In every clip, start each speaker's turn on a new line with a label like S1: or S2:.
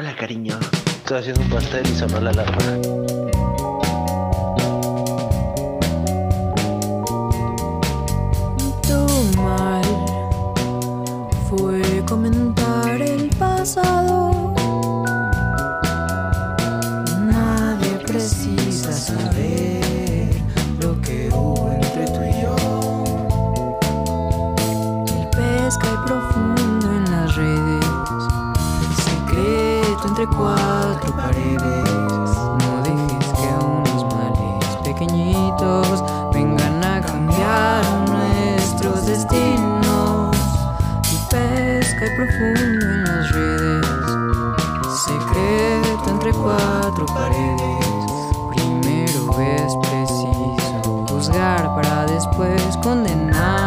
S1: Hola cariño, estoy haciendo un pastel y sonó la alarma.
S2: Tu mal fue comentar el pasado. secreto entre cuatro paredes. No dejes que unos males pequeñitos vengan a cambiar nuestros destinos. Tu pesca y profundo en las redes. Secreto entre cuatro paredes. Primero es preciso juzgar para después condenar.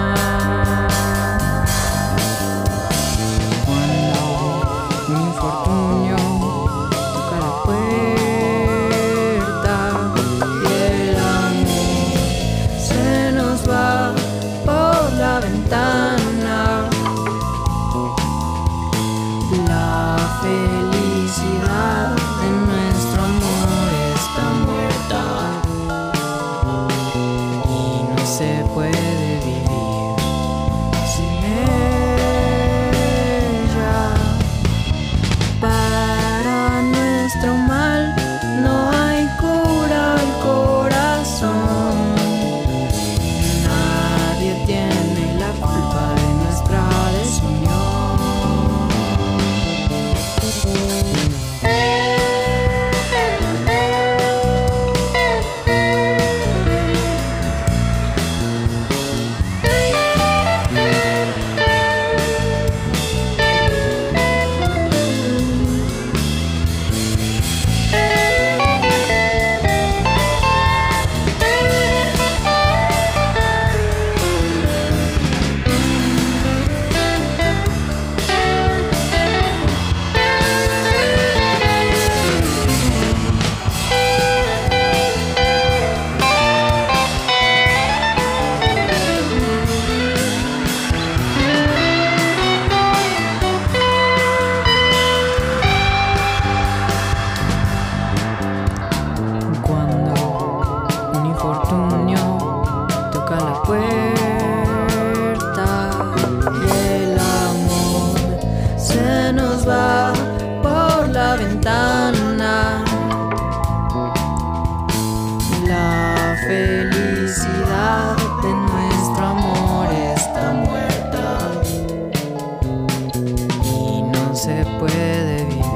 S2: se puede vivir.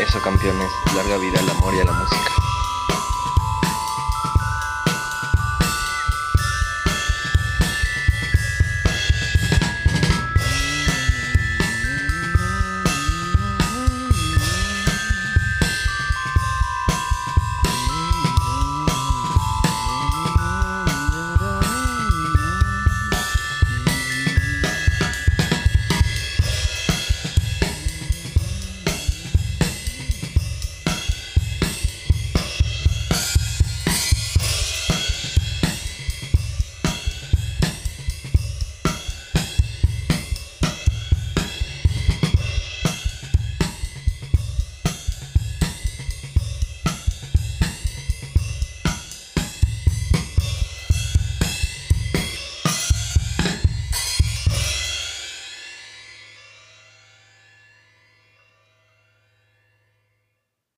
S1: Eso campeones, larga vida al amor y a la música.